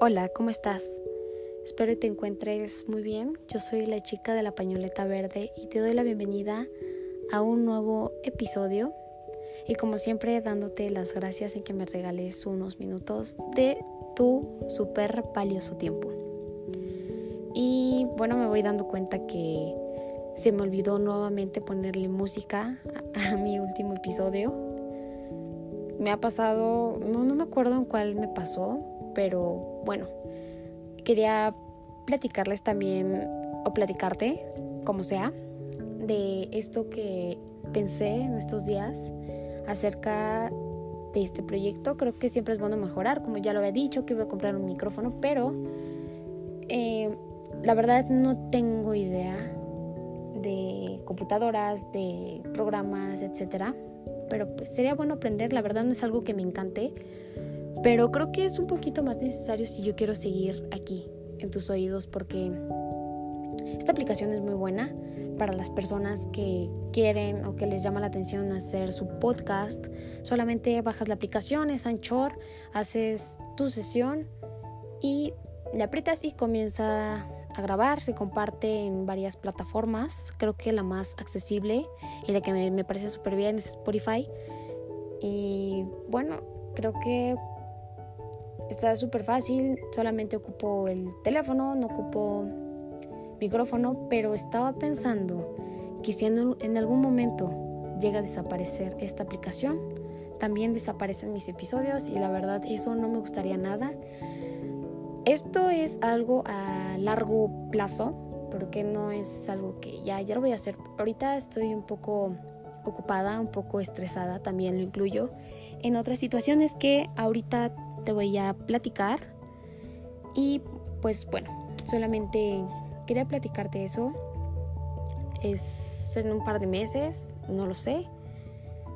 Hola, ¿cómo estás? Espero que te encuentres muy bien. Yo soy la chica de la pañoleta verde y te doy la bienvenida a un nuevo episodio. Y como siempre, dándote las gracias en que me regales unos minutos de tu súper valioso tiempo. Y bueno, me voy dando cuenta que se me olvidó nuevamente ponerle música a, mi último episodio. Me ha pasado, no, no me acuerdo en cuál me pasó, pero bueno, quería platicarles también o platicarte, como sea, de esto que pensé en estos días acerca de este proyecto. Creo que siempre es bueno mejorar, como ya lo había dicho, que voy a comprar un micrófono, pero eh, la verdad no tengo idea de computadoras, de programas, etcétera. Pero pues sería bueno aprender, la verdad no es algo que me encante, pero creo que es un poquito más necesario si yo quiero seguir aquí en tus oídos porque esta aplicación es muy buena para las personas que quieren o que les llama la atención hacer su podcast. Solamente bajas la aplicación, es Anchor, haces tu sesión y le aprietas y comienza a grabar. Se comparte en varias plataformas. Creo que la más accesible y la que me, parece súper bien es Spotify. Y bueno, creo que Está súper fácil, solamente ocupo el teléfono, no ocupo micrófono, pero estaba pensando que si en, algún momento llega a desaparecer esta aplicación, también desaparecen mis episodios y la verdad eso no me gustaría nada. Esto es algo a largo plazo, porque no es algo que ya, ya lo voy a hacer. Ahorita estoy un poco ocupada, un poco estresada, también lo incluyo, en otras situaciones que ahorita te voy a platicar. Y pues bueno, solamente quería platicarte eso. Es en un par de meses, no lo sé.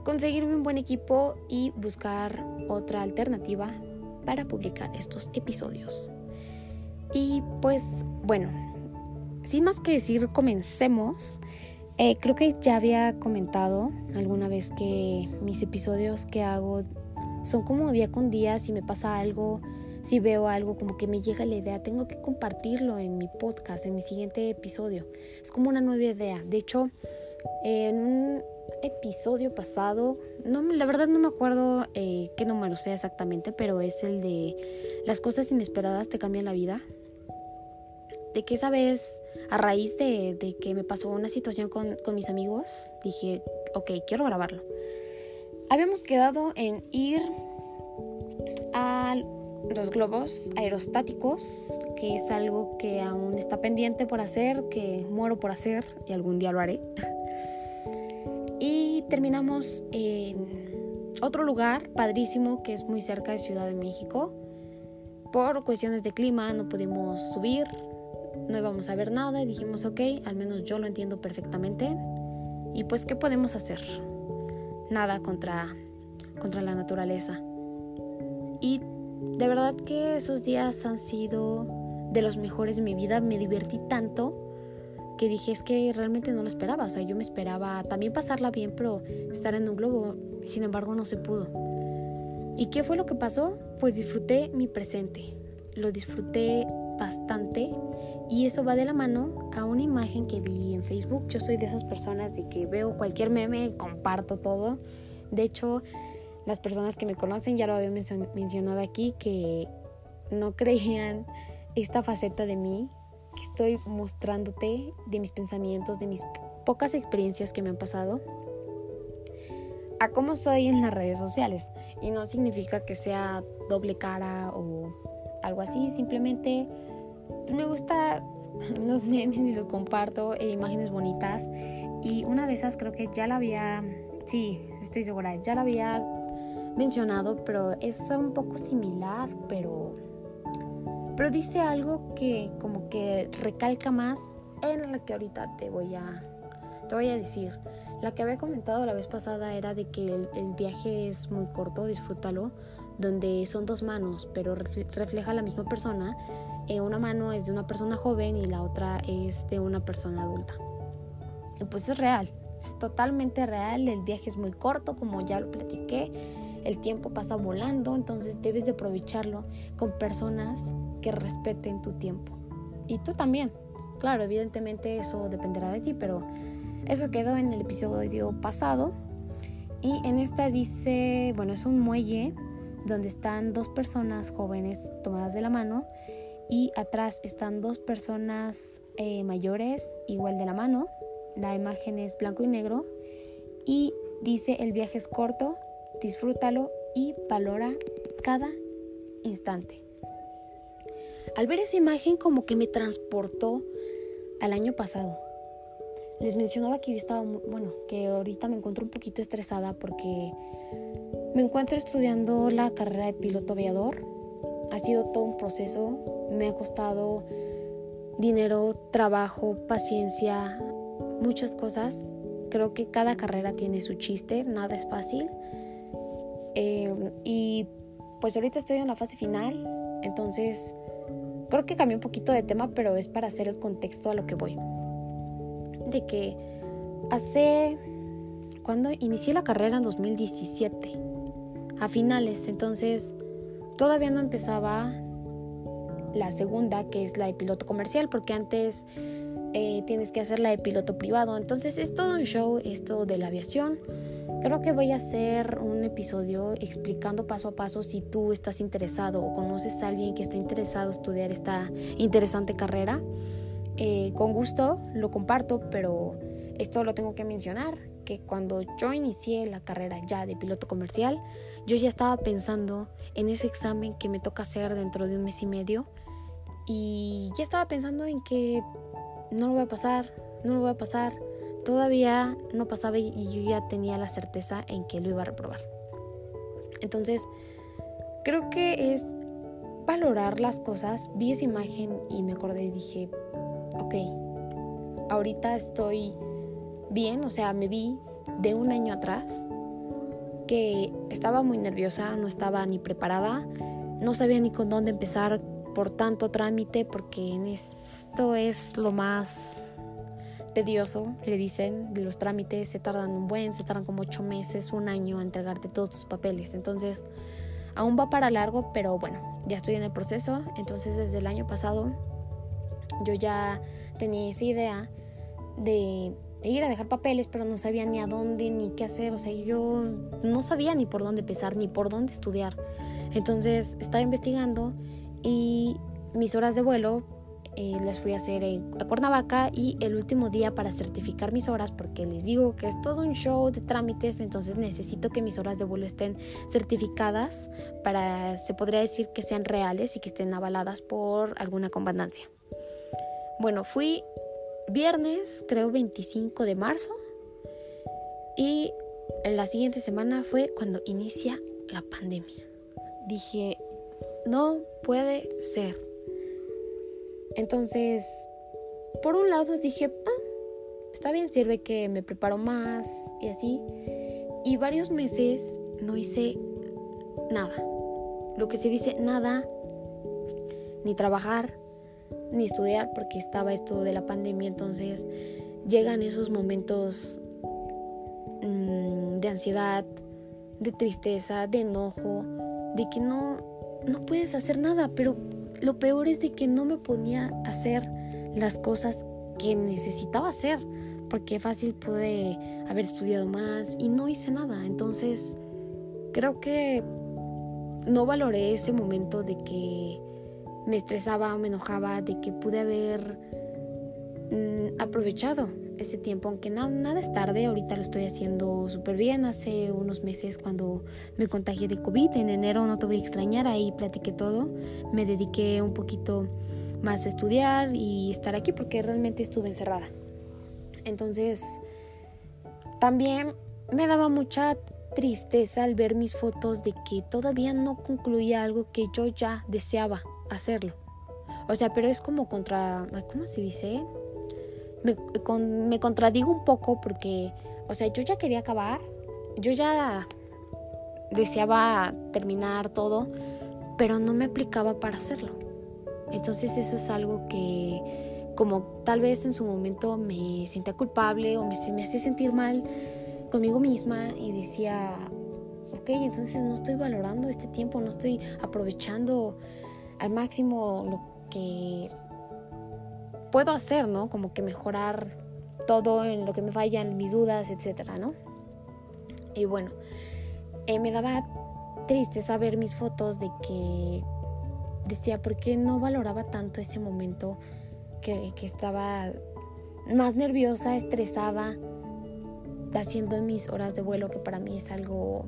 Conseguirme un buen equipo y buscar otra alternativa para publicar estos episodios. Y pues bueno, sin más que decir, comencemos. Eh, creo que ya había comentado alguna vez que mis episodios que hago son como día con día, si me pasa algo, si veo algo, como que me llega la idea, tengo que compartirlo en mi podcast, en mi siguiente episodio. Es como una nueva idea. De hecho, en un episodio pasado, no, la verdad no me acuerdo eh, qué número sea exactamente, pero es el de las cosas inesperadas te cambian la vida. De que esa vez, a raíz de, de que me pasó una situación con, con mis amigos, dije, ok, quiero grabarlo habíamos quedado en ir a los globos aerostáticos, que es algo que aún está pendiente por hacer, que muero por hacer y algún día lo haré. Y terminamos en otro lugar padrísimo que es muy cerca de Ciudad de México. Por cuestiones de clima no pudimos subir, no íbamos a ver nada y dijimos, ok, al menos yo lo entiendo perfectamente. Y pues, ¿qué podemos hacer? Nada contra, contra la naturaleza. Y de verdad que esos días han sido de los mejores de mi vida. Me divertí tanto que dije es que realmente no lo esperaba. O sea, yo me esperaba también pasarla bien, pero estar en un globo. Sin embargo, no se pudo. ¿Y qué fue lo que pasó? Pues disfruté mi presente. Lo disfruté bastante y eso va de la mano a una imagen que vi en Facebook. Yo soy de esas personas de que veo cualquier meme, comparto todo. De hecho, las personas que me conocen ya lo había mencionado aquí, que no creían esta faceta de mí, que estoy mostrándote de mis pensamientos, de mis pocas experiencias que me han pasado, a cómo soy en las redes sociales. Y no significa que sea doble cara o algo así, simplemente me gusta los memes y los comparto, e imágenes bonitas. Y una de esas creo que ya la había, sí, estoy segura, ya la había mencionado, pero es un poco similar, pero, pero dice algo que como que recalca más en la que ahorita te voy a, te voy a decir. La que había comentado la vez pasada era de que el, el viaje es muy corto, disfrútalo, donde son dos manos, pero refleja la misma persona eh, una mano es de una persona joven y la otra es de una persona adulta. Y pues es real, es totalmente real, el viaje es muy corto, como ya lo platiqué, el tiempo pasa volando, entonces debes de aprovecharlo con personas que respeten tu tiempo. Y tú también. Claro, evidentemente eso dependerá de ti, pero eso quedó en el episodio pasado. Y en esta dice, bueno, es un muelle donde están dos personas jóvenes tomadas de la mano y atrás están dos personas eh, mayores igual de la mano. La imagen es blanco y negro y dice el viaje es corto, disfrútalo y valora cada instante. Al ver esa imagen como que me transportó al año pasado. Les mencionaba que yo estaba, bueno, que ahorita me encuentro un poquito estresada porque me encuentro estudiando la carrera de piloto aviador. Ha sido todo un proceso, me ha costado dinero, trabajo, paciencia, muchas cosas. Creo que cada carrera tiene su chiste, nada es fácil. Eh, y pues ahorita estoy en la fase final, entonces creo que cambié un poquito de tema, pero es para hacer el contexto a lo que voy. De que hace, cuando inicié la carrera en 2017, a finales, entonces todavía no empezaba la segunda, que es la de piloto comercial, porque antes eh, tienes que hacer la de piloto privado. Entonces es todo un show esto de la aviación. Creo que voy a hacer un episodio explicando paso a paso si tú estás interesado o conoces a alguien que está interesado en estudiar esta interesante carrera. Eh, con gusto lo comparto, pero esto lo tengo que mencionar, que cuando yo inicié la carrera ya de piloto comercial, yo ya estaba pensando en ese examen que me toca hacer dentro de un mes y medio y ya estaba pensando en que no lo voy a pasar, no lo voy a pasar, todavía no pasaba y yo ya tenía la certeza en que lo iba a reprobar. Entonces, creo que es valorar las cosas. Vi esa imagen y me acordé y dije, ok, ahorita estoy bien, o sea, me vi de un año atrás que estaba muy nerviosa, no estaba ni preparada, no sabía ni con dónde empezar por tanto trámite, porque esto es lo más tedioso, le dicen, los trámites se tardan un buen, se tardan como ocho meses, un año a entregarte todos tus papeles. Entonces, aún va para largo, pero bueno, ya estoy en el proceso. Entonces, desde el año pasado, yo ya tenía esa idea de ir a dejar papeles, pero no sabía ni a dónde ni qué hacer. O sea, yo no sabía ni por dónde empezar, ni por dónde estudiar. Entonces, estaba investigando y mis horas de vuelo eh, las fui a hacer a Cuernavaca y el último día para certificar mis horas, porque les digo que es todo un show de trámites, entonces necesito que mis horas de vuelo estén certificadas para, se podría decir, que sean reales y que estén avaladas por alguna comandancia. Bueno, fui viernes, creo 25 de marzo, y la siguiente semana fue cuando inicia la pandemia. Dije, no puede ser. Entonces, por un lado dije, ah, está bien, sirve que me preparo más y así. Y varios meses no hice nada. Lo que se dice nada, ni trabajar, ni estudiar, porque estaba esto de la pandemia. Entonces llegan esos momentos mm, de ansiedad, de tristeza, de enojo, de que no, no puedes hacer nada, pero lo peor es de que no me ponía a hacer las cosas que necesitaba hacer, porque fácil pude haber estudiado más y no hice nada. Entonces, creo que no valoré ese momento de que me estresaba, me enojaba, de que pude haber mm, aprovechado ese tiempo, aunque nada es tarde, ahorita lo estoy haciendo súper bien. Hace unos meses cuando me contagié de COVID, en enero no te voy a extrañar, ahí platiqué todo, me dediqué un poquito más a estudiar y estar aquí porque realmente estuve encerrada. Entonces, también me daba mucha tristeza al ver mis fotos de que todavía no concluía algo que yo ya deseaba hacerlo. O sea, pero es como contra, ¿cómo se dice? me, contradigo un poco porque, o sea, yo ya quería acabar, yo ya deseaba terminar todo, pero no me aplicaba para hacerlo. Entonces eso es algo que como tal vez en su momento me sentía culpable o me, me hacía sentir mal conmigo misma y decía, ok, entonces no estoy valorando este tiempo, no estoy aprovechando al máximo lo que puedo hacer, ¿no? Como que mejorar todo en lo que me fallan, mis dudas, etcétera, ¿no? Y bueno, eh, me daba triste saber mis fotos de que decía, ¿por qué no valoraba tanto ese momento que, estaba más nerviosa, estresada, haciendo mis horas de vuelo, que para mí es algo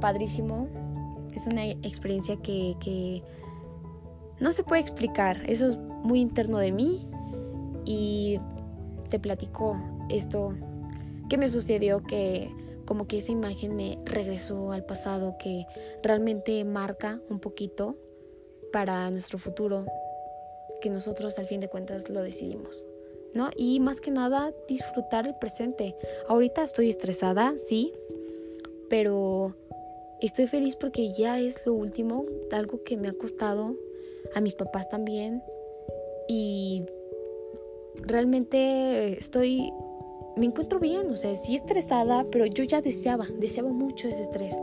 padrísimo. Es una experiencia que no se puede explicar. Eso es muy interno de mí y te platico esto que me sucedió que como que esa imagen me regresó al pasado que realmente marca un poquito para nuestro futuro que nosotros al fin de cuentas lo decidimos. ¿No? Y más que nada disfrutar el presente. Ahorita estoy estresada, sí, pero estoy feliz porque ya es lo último, algo que me ha costado a mis papás también. Y realmente estoy, me encuentro bien, o sea, sí estresada, pero yo ya deseaba, deseaba mucho ese estrés,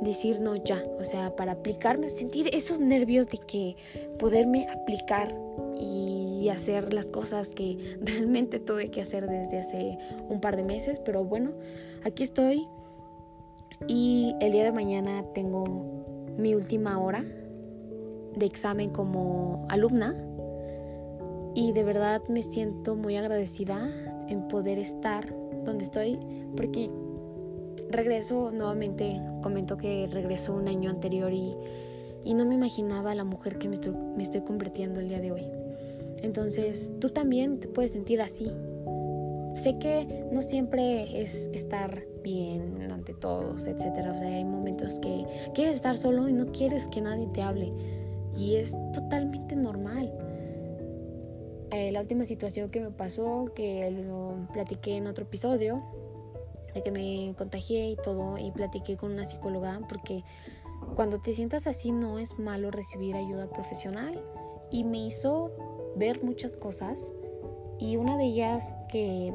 decir no ya, o sea, para aplicarme, sentir esos nervios de que poderme aplicar y hacer las cosas que realmente tuve que hacer desde hace un par de meses, pero bueno, aquí estoy y el día de mañana tengo mi última hora de examen como alumna y de verdad me siento muy agradecida en poder estar donde estoy porque regreso nuevamente, comento que regreso un año anterior y, y no me imaginaba la mujer que me estoy, me estoy convirtiendo el día de hoy. Entonces tú también te puedes sentir así. Sé que no siempre es estar bien ante todos, etcétera. O sea, hay momentos que quieres estar solo y no quieres que nadie te hable. Y es totalmente normal. Eh, la última situación que me pasó, que lo platiqué en otro episodio, de que me contagié y todo, y platiqué con una psicóloga, porque cuando te sientas así no es malo recibir ayuda profesional. Y me hizo ver muchas cosas, y una de ellas que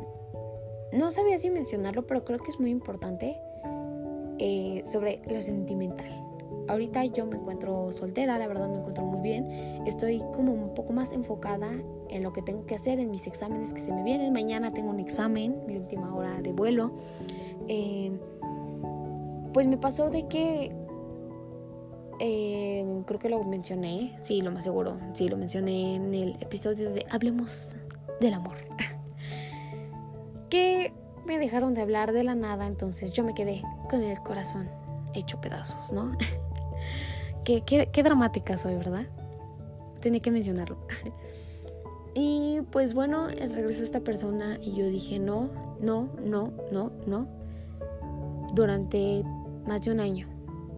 no sabía si mencionarlo, pero creo que es muy importante, eh, sobre lo sentimental. Ahorita yo me encuentro soltera, la verdad me encuentro muy bien. Estoy como un poco más enfocada en lo que tengo que hacer, en mis exámenes que se me vienen. Mañana tengo un examen, mi última hora de vuelo. Eh, pues me pasó de que eh, creo que lo mencioné, sí, lo más seguro, sí, lo mencioné en el episodio de Hablemos del amor. que me dejaron de hablar de la nada, entonces yo me quedé con el corazón hecho pedazos, ¿no? Qué, dramática soy, ¿verdad? Tenía que mencionarlo. y pues bueno, regresó esta persona y yo dije no, no, no, no, no. Durante más de un año.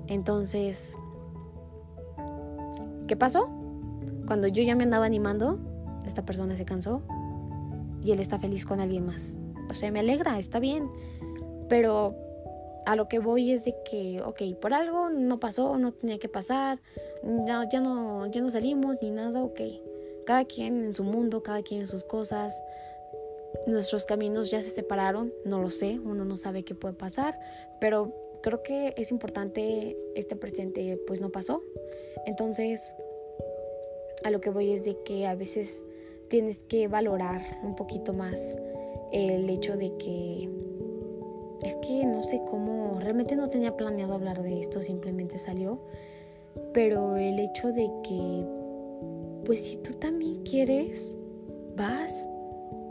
Entonces, ¿qué pasó? Cuando yo ya me andaba animando, esta persona se cansó y él está feliz con alguien más. O sea, me alegra, está bien. Pero a lo que voy es de que, ok, por algo no pasó, no tenía que pasar, ya, no, ya no salimos ni nada, ok. Cada quien en su mundo, cada quien en sus cosas. Nuestros caminos ya se separaron, no lo sé, uno no sabe qué puede pasar, pero creo que es importante este presente, pues no pasó. Entonces, a lo que voy es de que a veces tienes que valorar un poquito más el hecho de que es que no sé cómo, realmente no tenía planeado hablar de esto, simplemente salió, pero el hecho de que, pues si tú también quieres, vas,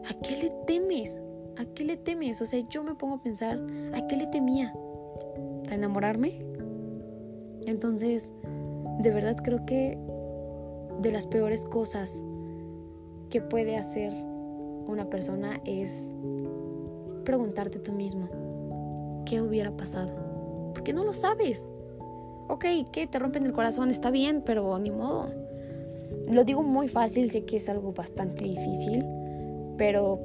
¿a qué le temes? ¿A qué le temes? O sea, yo me pongo a pensar, ¿a qué le temía? ¿A enamorarme? Entonces, de verdad creo que de las peores cosas que puede hacer una persona es preguntarte tú mismo, qué hubiera pasado. Porque no lo sabes. Ok, que te rompen el corazón, está bien, pero ni modo. Lo digo muy fácil, sé que es algo bastante difícil, pero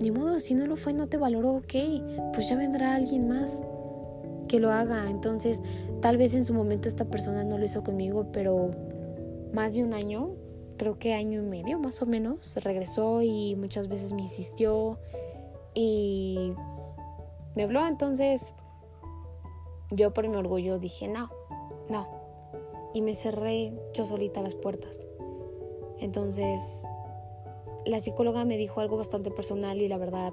ni modo, si no lo fue, no te valoró, ok, pues ya vendrá alguien más que lo haga. Entonces, tal vez en su momento esta persona no lo hizo conmigo, pero más de un año, creo que año y medio más o menos, regresó y muchas veces me insistió y me habló, entonces yo por mi orgullo dije, no, no, y me cerré yo solita las puertas. Entonces, la psicóloga me dijo algo bastante personal y la verdad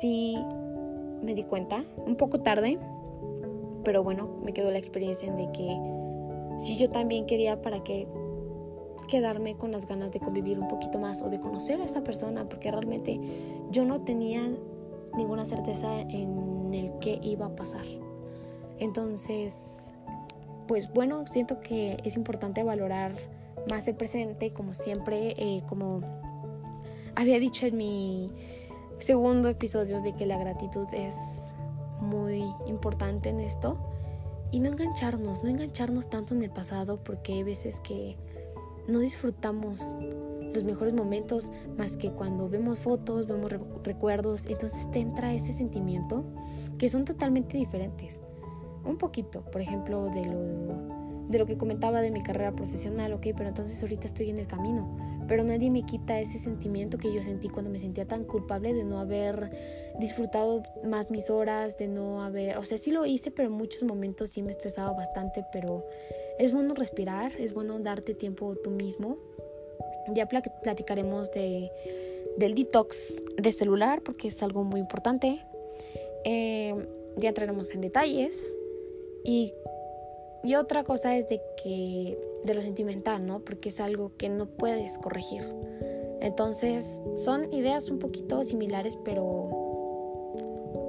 sí me di cuenta, un poco tarde, pero bueno, me quedó la experiencia de que si yo también quería para que quedarme con las ganas de convivir un poquito más o de conocer a esa persona, porque realmente yo no tenía ninguna certeza en el que iba a pasar. Entonces, pues bueno, siento que es importante valorar más el presente, como siempre, eh, como había dicho en mi segundo episodio de que la gratitud es muy importante en esto. Y no engancharnos, no engancharnos tanto en el pasado porque hay veces que no disfrutamos los mejores momentos más que cuando vemos fotos, vemos recuerdos, entonces te entra ese sentimiento que son totalmente diferentes. Un poquito, por ejemplo, de lo de lo que comentaba de mi carrera profesional, ok, pero entonces ahorita estoy en el camino. Pero nadie me quita ese sentimiento que yo sentí cuando me sentía tan culpable de no haber disfrutado más mis horas, de no haber, o sea, sí lo hice, pero en muchos momentos sí me estresaba bastante, pero es bueno respirar, es bueno darte tiempo tú mismo. Ya platicaremos de, del detox de celular porque es algo muy importante. Eh, ya entraremos en detalles y y otra cosa es de que de lo sentimental, ¿no? Porque es algo que no puedes corregir. Entonces, son ideas un poquito similares, pero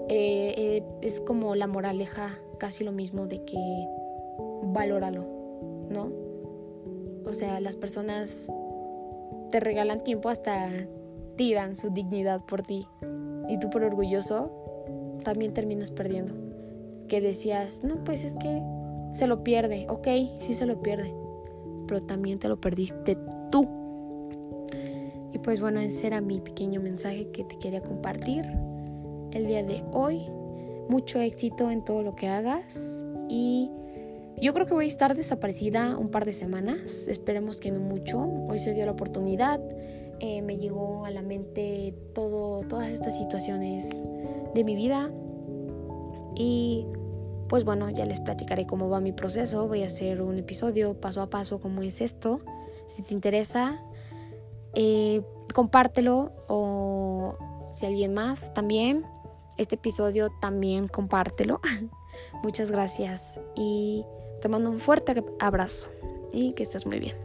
eh, eh, es como la moraleja, casi lo mismo de que valóralo, ¿no? O sea, las personas te regalan tiempo hasta tiran su dignidad por ti. Y tú por orgulloso también terminas perdiendo. Que decías, no, pues es que se lo pierde, ok, sí se lo pierde, pero también te lo perdiste tú. Y pues bueno, ese era mi pequeño mensaje que te quería compartir el día de hoy. Mucho éxito en todo lo que hagas y yo creo que voy a estar desaparecida un par de semanas, esperemos que no mucho. Hoy se dio la oportunidad, eh, me llegó a la mente todas estas situaciones de mi vida y pues bueno, ya les platicaré cómo va mi proceso. Voy a hacer un episodio paso a paso cómo es esto. Si te interesa, eh, compártelo o si alguien más también. Este episodio también compártelo. Muchas gracias y te mando un fuerte abrazo y que estés muy bien.